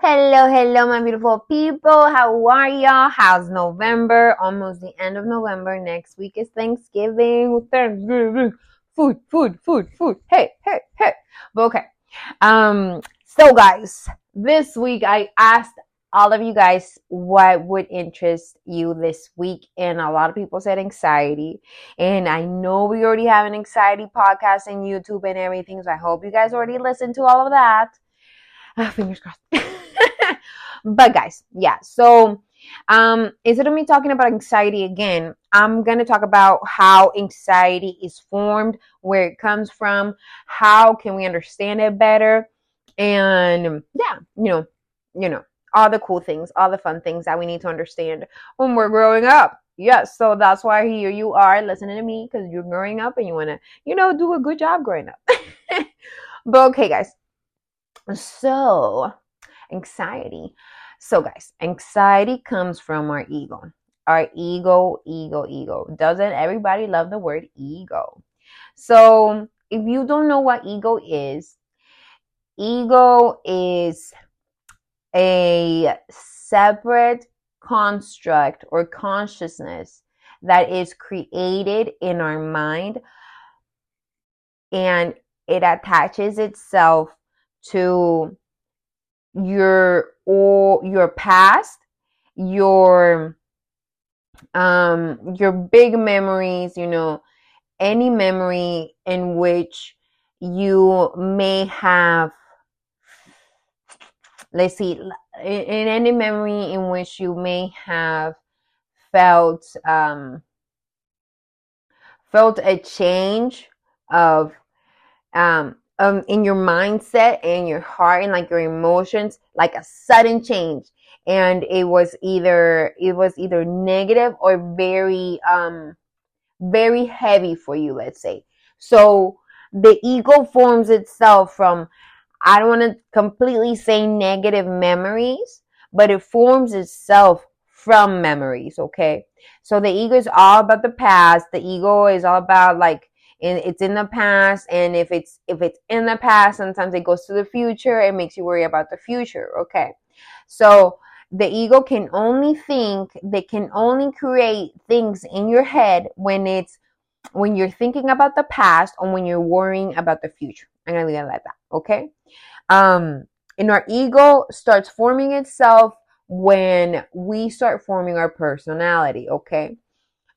Hello, hello, my beautiful people. How are y'all? How's November? Almost the end of November. Next week is Thanksgiving. Thanksgiving. Food, food, food, food. Hey, hey, hey. But okay. Um, so guys, this week I asked all of you guys what would interest you this week and a lot of people said anxiety and i know we already have an anxiety podcast and youtube and everything so i hope you guys already listened to all of that ah, fingers crossed but guys, yeah. So um instead of me talking about anxiety again, I'm gonna talk about how anxiety is formed, where it comes from, how can we understand it better, and yeah, you know, you know, all the cool things, all the fun things that we need to understand when we're growing up. Yes, so that's why here you are listening to me because you're growing up and you want to, you know, do a good job growing up. but okay, guys. So, anxiety. So, guys, anxiety comes from our ego. Our ego, ego, ego. Doesn't everybody love the word ego? So, if you don't know what ego is, ego is a separate construct or consciousness that is created in our mind and it attaches itself to your or your past, your um your big memories, you know, any memory in which you may have let's see in any memory in which you may have felt um felt a change of um um in your mindset and your heart and like your emotions like a sudden change. And it was either it was either negative or very um very heavy for you let's say. So the ego forms itself from i don't want to completely say negative memories but it forms itself from memories okay? So the ego is all about the past. The ego is all about like and it's in the past and if it's if it's in the past sometimes it goes to the future it makes you worry about the future okay? So the ego can only think they can only create things in your head when it's when you're thinking about the past or when you're worrying about the future. I'm gonna leave it like that okay? Um and our ego starts forming itself when we start forming our personality okay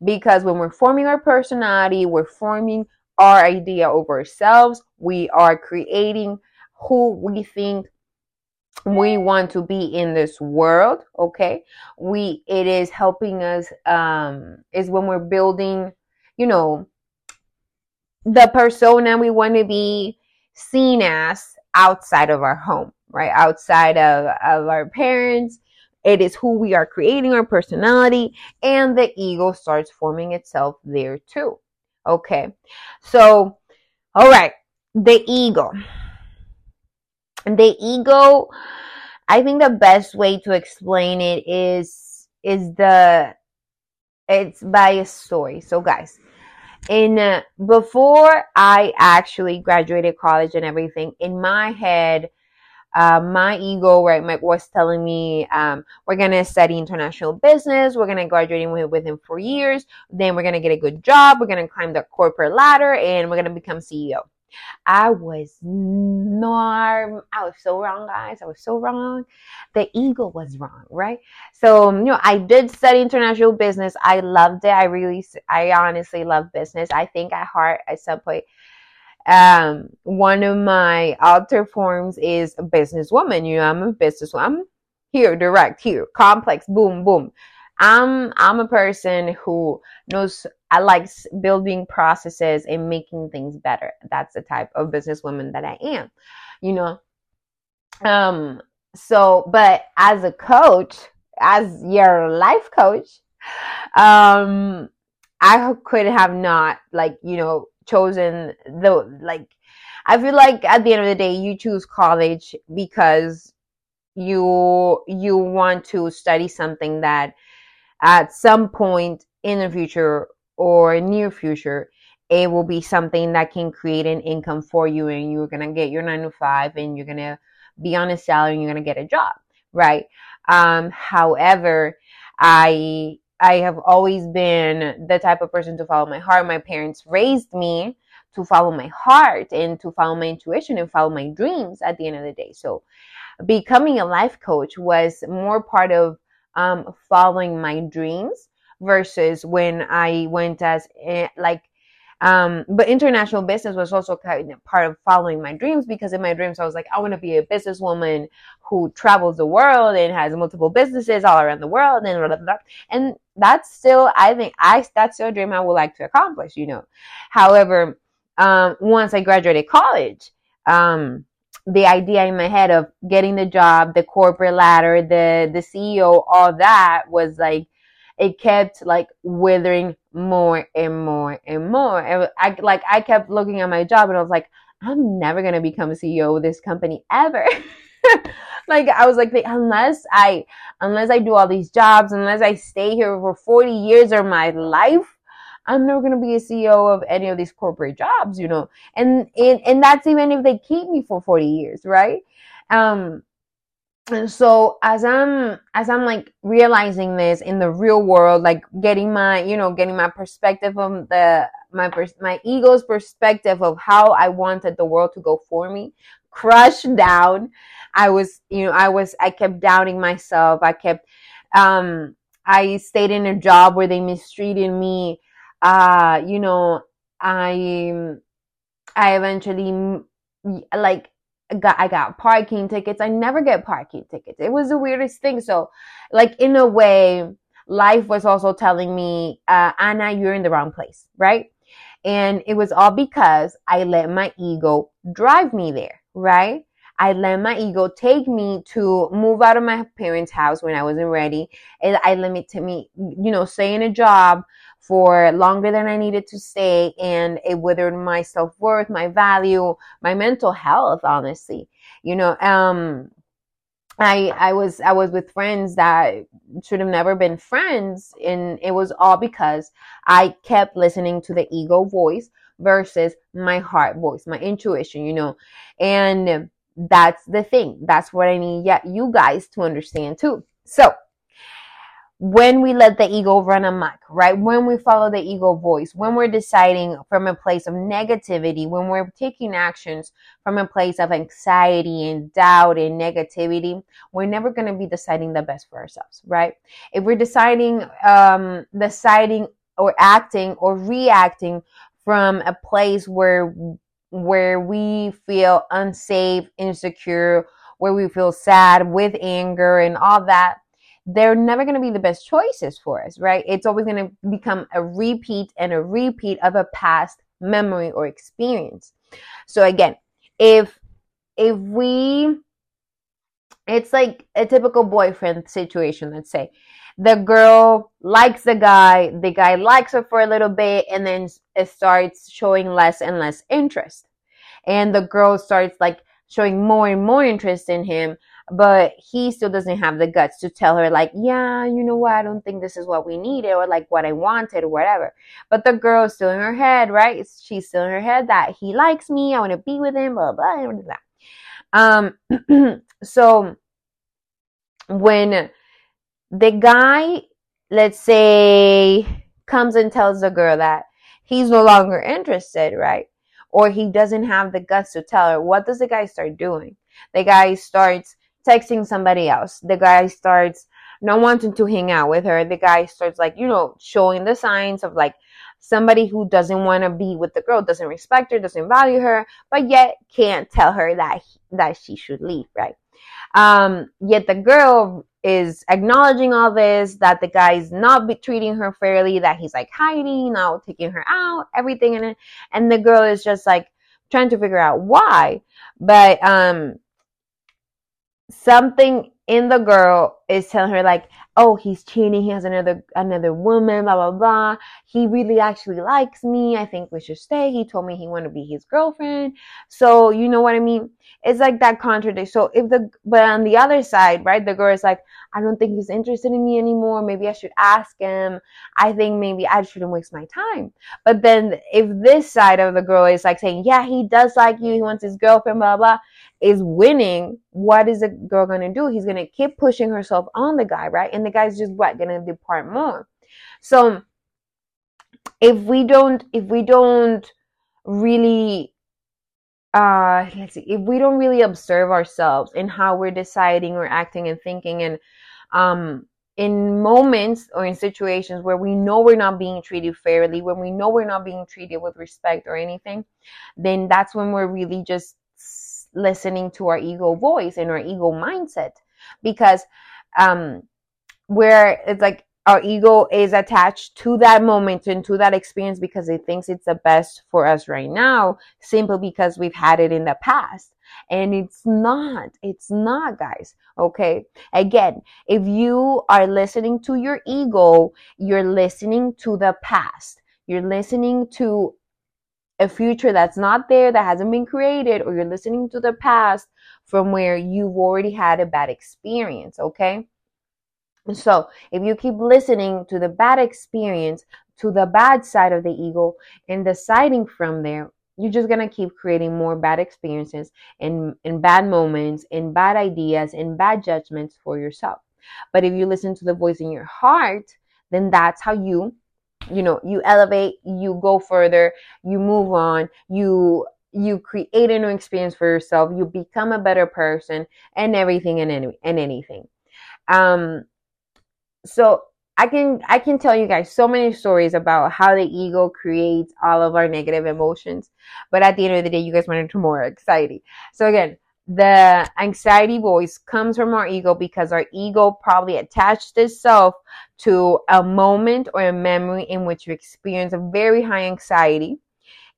because when we're forming our personality, we're forming our idea of ourselves. We are creating who we think we want to be in this world okay we it is helping us um is when we're building you know the persona we want to be seen as outside of our home right outside of, of our parents it is who we are creating our personality, and the ego starts forming itself there too. Okay, so all right, the ego. The ego, I think the best way to explain it is is the it's by a story. So guys, in uh, before I actually graduated college and everything, in my head, uh, my ego, right, my, was telling me um, we're going to study international business, we're going to graduate within four years, then we're going to get a good job, we're going to climb the corporate ladder, and we're going to become CEO. I was norm. I was so wrong, guys. I was so wrong. The ego was wrong, right? So, you know, I did study international business. I loved it. I really, I honestly love business. I think at heart, at some point, um, one of my alter forms is a businesswoman. You know, I'm a businesswoman. I'm here, direct, here, complex, boom, boom. I'm I'm a person who knows I like building processes and making things better. That's the type of businesswoman that I am. You know. Um so but as a coach, as your life coach, um I could have not like, you know, chosen the like I feel like at the end of the day you choose college because you you want to study something that at some point in the future or near future it will be something that can create an income for you and you're gonna get your nine to five and you're gonna be on a salary and you're gonna get a job right? Um, however, I I have always been the type of person to follow my heart. My parents raised me to follow my heart and to follow my intuition and follow my dreams at the end of the day. So becoming a life coach was more part of um, following my dreams versus when I went as eh, like um, but international business was also kind of part of following my dreams because in my dreams I was like, I want to be a businesswoman who travels the world and has multiple businesses all around the world and blah, blah, blah. and that's still I think I that's still a dream I would like to accomplish, you know. However, um, once I graduated college, um, the idea in my head of getting the job, the corporate ladder, the the CEO, all that was like it kept like withering more and more and more. And I like I kept looking at my job and I was like, I'm never gonna become a CEO of this company ever. like I was like, unless I unless I do all these jobs, unless I stay here for 40 years of my life, I'm never gonna be a CEO of any of these corporate jobs, you know. And and, and that's even if they keep me for 40 years, right? Um and so as i'm as i'm like realizing this in the real world like getting my you know getting my perspective from the my my ego's perspective of how i wanted the world to go for me crushed down i was you know i was i kept doubting myself. I kept um i stayed in a job where they mistreated me. Uh you know i i eventually like got I got parking tickets. I never get parking tickets. It was the weirdest thing. So, like in a way, life was also telling me, uh, Ana, you're in the wrong place, right? And it was all because I let my ego drive me there, right? I let my ego take me to move out of my parents' house when I wasn't ready. And I to me, you know, stay in a job for longer than I needed to stay and it withered my self-worth, my value, my mental health, honestly. You know, um, I I was I was with friends that should have never been friends and it was all because I kept listening to the ego voice versus my heart voice, my intuition, you know. And that's the thing. That's what I need yet you guys to understand too. So, when we let the ego run amok, right? When we follow the ego voice, when we're deciding from a place of negativity, when we're taking actions from a place of anxiety and doubt and negativity, we're never going to be deciding the best for ourselves, right? If we're deciding, um, deciding or acting or reacting from a place where, where we feel unsafe, insecure, where we feel sad with anger and all that, they're never going to be the best choices for us, right? It's always going to become a repeat and a repeat of a past memory or experience. So again, if if we it's like a typical boyfriend situation, let's say. The girl likes the guy, the guy likes her for a little bit and then it starts showing less and less interest. And the girl starts like showing more and more interest in him but he still doesn't have the guts to tell her like yeah you know what? I don't think this is what we needed or like what i wanted or whatever. But the girl's still in her head right? She's still in her head that he likes me i want to be with him blah blah blah, blah. um so when the guy let's say comes and tells the girl that he's no longer interested right? Or he doesn't have the guts to tell her what does the guy start doing? The guy starts texting somebody else. The guy starts not wanting to hang out with her. The guy starts like, you know, showing the signs of like somebody who doesn't want to be with the girl, doesn't respect her, doesn't value her, but yet can't tell her that that she should leave, right? Um, yet the girl is acknowledging all this, that the guy is not be treating her fairly, that he's like hiding, not taking her out, everything in it. And the girl is just like trying to figure out why. But um something in the girl is telling her like, oh, he's cheating, he has another another woman, blah blah blah. He really actually likes me. I think we should stay. He told me he wanted to be his girlfriend. So you know what I mean? It's like that contradiction. So if the but on the other side, right, the girl is like, I don't think he's interested in me anymore. Maybe I should ask him. I think maybe I shouldn't waste my time. But then if this side of the girl is like saying, yeah, he does like you, he wants his girlfriend, blah blah, is winning, what is the girl gonna do? He's gonna keep pushing herself on the guy, right? And the guy's just what gonna depart more. So if we don't, if we don't really uh let's see if we don't really observe ourselves in how we're deciding or acting and thinking and um in moments or in situations where we know we're not being treated fairly when we know we're not being treated with respect or anything then that's when we're really just listening to our ego voice and our ego mindset because um where it's like our ego is attached to that moment and to that experience because it thinks it's the best for us right now simply because we've had it in the past. And it's not. It's not guys. Okay? Again if you are listening to your ego you're listening to the past. You're listening to a future that's not there, that hasn't been created, or you're listening to the past from where you've already had a bad experience, okay? So if you keep listening to the bad experience, to the bad side of the ego, and deciding from there, you're just gonna keep creating more bad experiences and, and bad moments and bad ideas and bad judgments for yourself. But if you listen to the voice in your heart, then that's how you you know you elevate you go further you move on you you create a new experience for yourself you become a better person and everything and any and anything um so i can i can tell you guys so many stories about how the ego creates all of our negative emotions but at the end of the day you guys wanted to more anxiety. so again the anxiety voice comes from our ego because our ego probably attached itself to a moment or a memory in which you experience a very high anxiety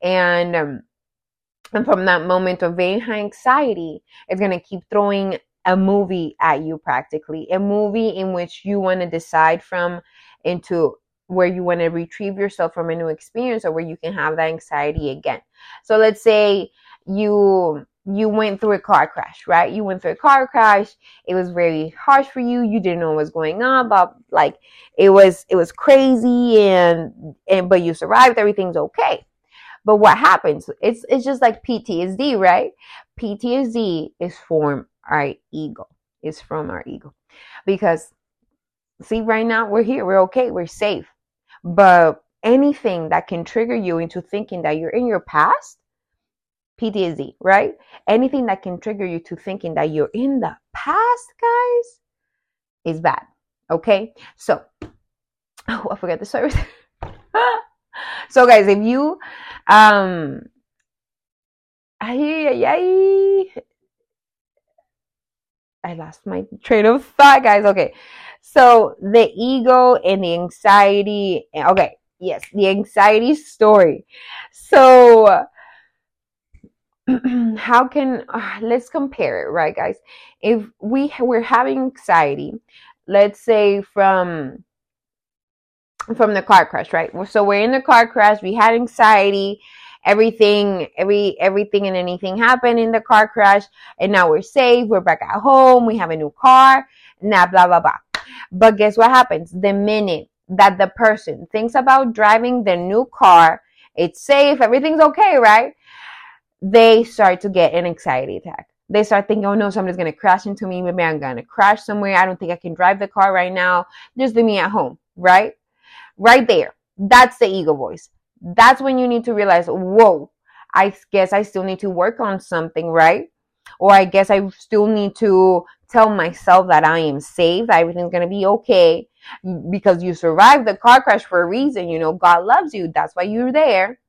and um, and from that moment of very high anxiety it's going to keep throwing a movie at you practically a movie in which you want to decide from into where you want to retrieve yourself from a new experience or where you can have that anxiety again so let's say you you went through a car crash, right? You went through a car crash. It was very harsh for you. You didn't know what was going on, but like it was it was crazy and and but you survived. Everything's okay. But what happens? It's it's just like PTSD, right? PTSD is from our ego. Is from our ego. Because see right now we're here. We're okay. We're safe. But anything that can trigger you into thinking that you're in your past PTSD, right? Anything that can trigger you to thinking that you're in the past, guys, is bad. Okay? So, oh, I forgot the service. so, guys, if you, um, ay, I lost my train of thought, guys. Okay. So, the ego and the anxiety, okay, yes, the anxiety story. So, how can uh, let's compare it right guys if we we're having anxiety let's say from from the car crash right so we're in the car crash we had anxiety everything every everything and anything happened in the car crash and now we're safe we're back at home we have a new car now blah blah blah but guess what happens the minute that the person thinks about driving the new car it's safe everything's okay right they start to get an anxiety attack. They start thinking, oh no, somebody's to crash into me. Maybe I'm to crash somewhere. I don't think I can drive the car right now. Just leave me at home, right? Right there. That's the ego voice. That's when you need to realize, whoa, I guess I still need to work on something, right? Or I guess I still need to tell myself that I am safe, that everything's to be okay because you survived the car crash for a reason. You know, God loves you. That's why you're there.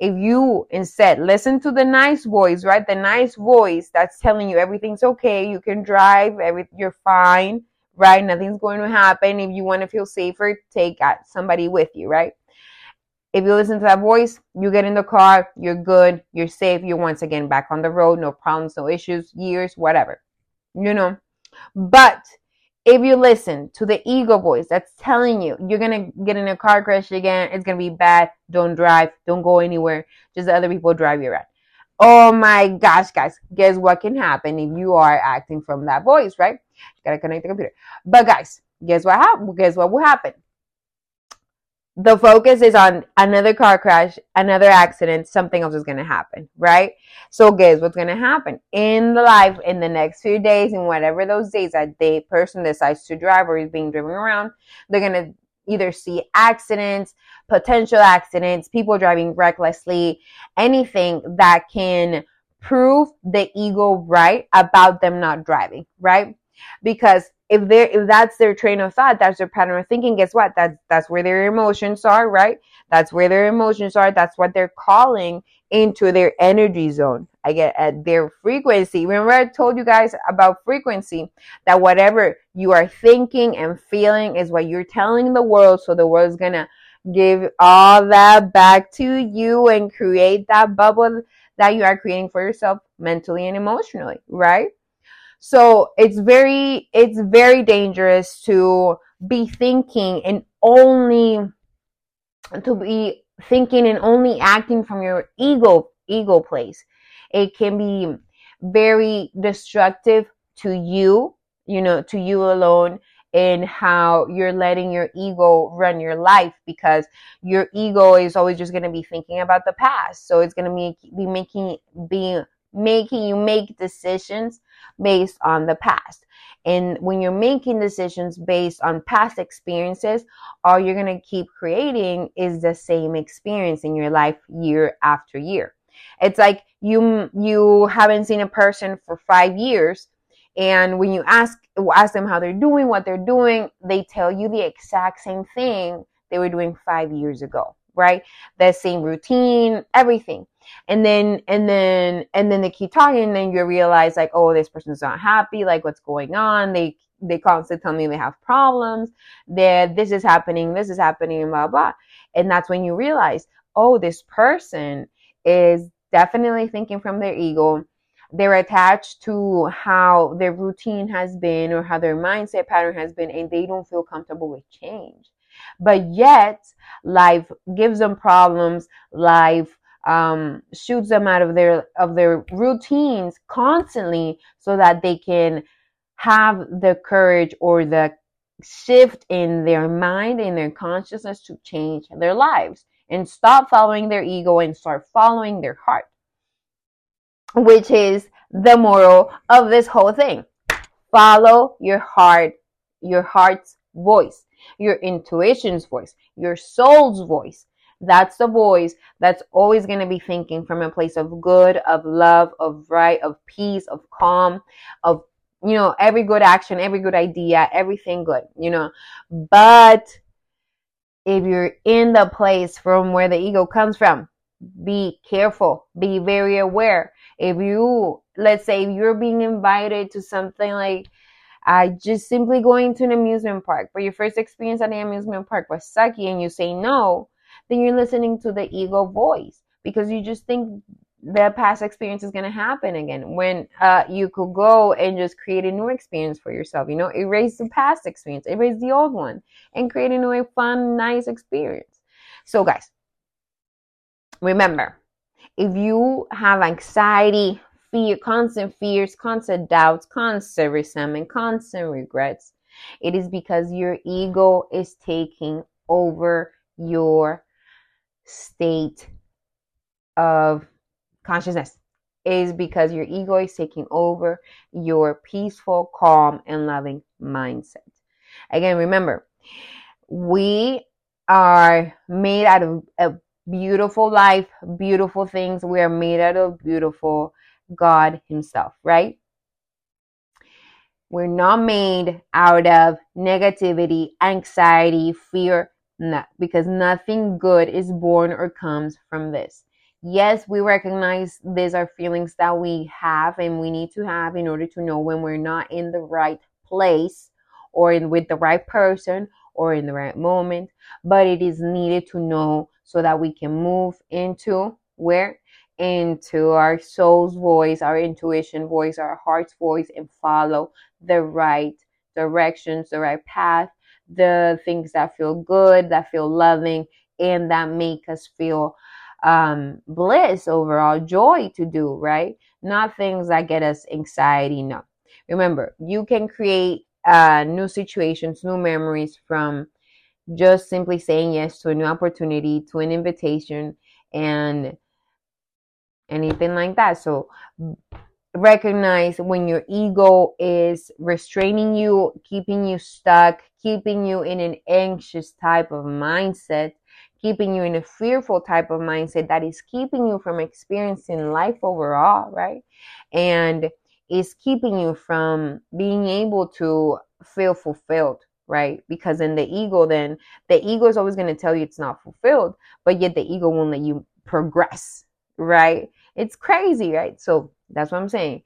If you instead listen to the nice voice, right? The nice voice that's telling you everything's okay, you can drive, every, you're fine, right? Nothing's going to happen. If you want to feel safer, take somebody with you, right? If you listen to that voice, you get in the car, you're good, you're safe, you're once again back on the road, no problems, no issues, years, whatever, you know. But if you listen to the ego voice that's telling you you're gonna get in a car crash again, it's gonna be bad, don't drive, don't go anywhere, just other people drive you around. Oh my gosh, guys, guess what can happen if you are acting from that voice, right? Gotta connect the computer. But guys, guess what happened? Guess what will happen? the focus is on another car crash, another accident, something else is to happen, right? So guess what's to happen in the life in the next few days in whatever those days that the person decides to drive or is being driven around, they're to either see accidents, potential accidents, people driving recklessly, anything that can prove the ego right about them not driving, right? Because if they're if that's their train of thought, that's their pattern of thinking, guess what? That's that's where their emotions are, right? That's where their emotions are. That's what they're calling into their energy zone. I get at their frequency. Remember I told you guys about frequency that whatever you are thinking and feeling is what you're telling the world. So the world's gonna give all that back to you and create that bubble that you are creating for yourself mentally and emotionally, right? So it's very, it's very dangerous to be thinking and only, to be thinking and only acting from your ego, ego place. It can be very destructive to you, you know, to you alone in how you're letting your ego run your life because your ego is always just going to be thinking about the past. So it's going to be, be making, be making you make decisions based on the past. And when you're making decisions based on past experiences, all you're going to keep creating is the same experience in your life year after year. It's like you you haven't seen a person for 5 years and when you ask ask them how they're doing, what they're doing, they tell you the exact same thing they were doing 5 years ago, right? The same routine, everything and then and then and then they keep talking and then you realize like oh this person's not happy like what's going on? They they constantly tell me they have problems that this is happening this is happening blah blah and that's when you realize oh this person is definitely thinking from their ego. They're attached to how their routine has been or how their mindset pattern has been and they don't feel comfortable with change. But yet life gives them problems life um, shoots them out of their of their routines constantly so that they can have the courage or the shift in their mind in their consciousness to change their lives and stop following their ego and start following their heart which is the moral of this whole thing. Follow your heart your heart's voice your intuition's voice your soul's voice that's the voice that's always going to be thinking from a place of good, of love, of right, of peace, of calm, of, you know, every good action, every good idea, everything good, you know. But if you're in the place from where the ego comes from, be careful, be very aware. If you, let's say, you're being invited to something like, uh, just simply going to an amusement park, but your first experience at the amusement park was sucky and you say no, then you're listening to the ego voice because you just think the past experience is going to happen again when uh, you could go and just create a new experience for yourself you know erase the past experience erase the old one and create a new fun nice experience. So guys remember if you have anxiety fear constant fears constant doubts constant resentment constant regrets it is because your ego is taking over your state of consciousness is because your ego is taking over your peaceful, calm, and loving mindset. Again, remember, we are made out of a beautiful life, beautiful things. We are made out of beautiful God Himself, right? We're not made out of negativity, anxiety, fear, no, because nothing good is born or comes from this. Yes, we recognize these are feelings that we have and we need to have in order to know when we're not in the right place or in, with the right person or in the right moment, but it is needed to know so that we can move into where? Into our soul's voice, our intuition voice, our heart's voice, and follow the right directions, the right path, the things that feel good, that feel loving, and that make us feel um, bliss overall, joy to do, right? Not things that get us anxiety. No. Remember, you can create uh, new situations, new memories from just simply saying yes to a new opportunity, to an invitation, and anything like that. So recognize when your ego is restraining you, keeping you stuck, keeping you in an anxious type of mindset, keeping you in a fearful type of mindset that is keeping you from experiencing life overall, right? And is keeping you from being able to feel fulfilled, right? Because in the ego, then the ego is always going to tell you it's not fulfilled, but yet the ego won't let you progress, right? It's crazy, right? So that's what I'm saying.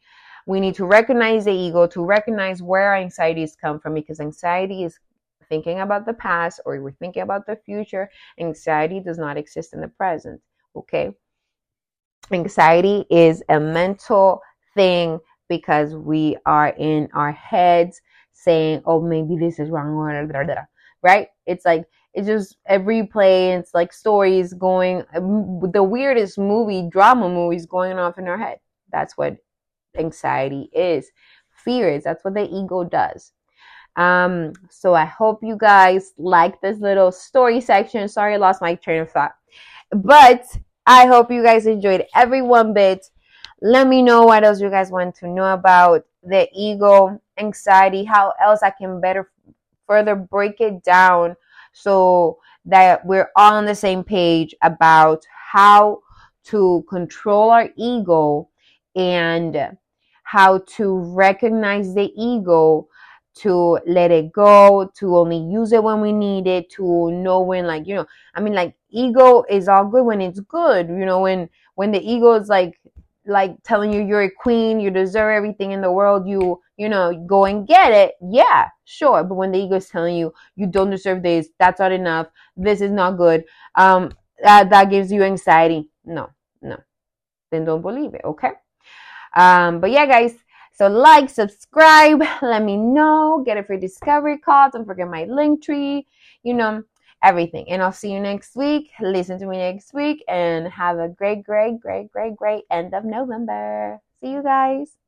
We need to recognize the ego to recognize where our anxieties come from because anxiety is thinking about the past or we're thinking about the future. Anxiety does not exist in the present, okay? Anxiety is a mental thing because we are in our heads saying, oh, maybe this is wrong, right? It's like, it's just every play, it's like stories going, the weirdest movie, drama movies going off in our head. That's what anxiety is. Fear is, that's what the ego does. Um, so I hope you guys like this little story section. Sorry, I lost my train of thought, but I hope you guys enjoyed every one bit. Let me know what else you guys want to know about the ego, anxiety, how else I can better further break it down so that we're all on the same page about how to control our ego and how to recognize the ego to let it go, to only use it when we need it, to know when like, you know, I mean like ego is all good when it's good, you know, when when the ego is like like telling you you're a queen, you deserve everything in the world, you you know, go and get it. Yeah, sure. But when the ego is telling you you don't deserve this, that's not enough, this is not good, um that that gives you anxiety. No, no. Then don't believe it, okay? Um, but yeah, guys, so like, subscribe, let me know, get a free discovery call. Don't forget my Linktree, you know, everything. And I'll see you next week. Listen to me next week and have a great, great, great, great, great end of November. See you guys.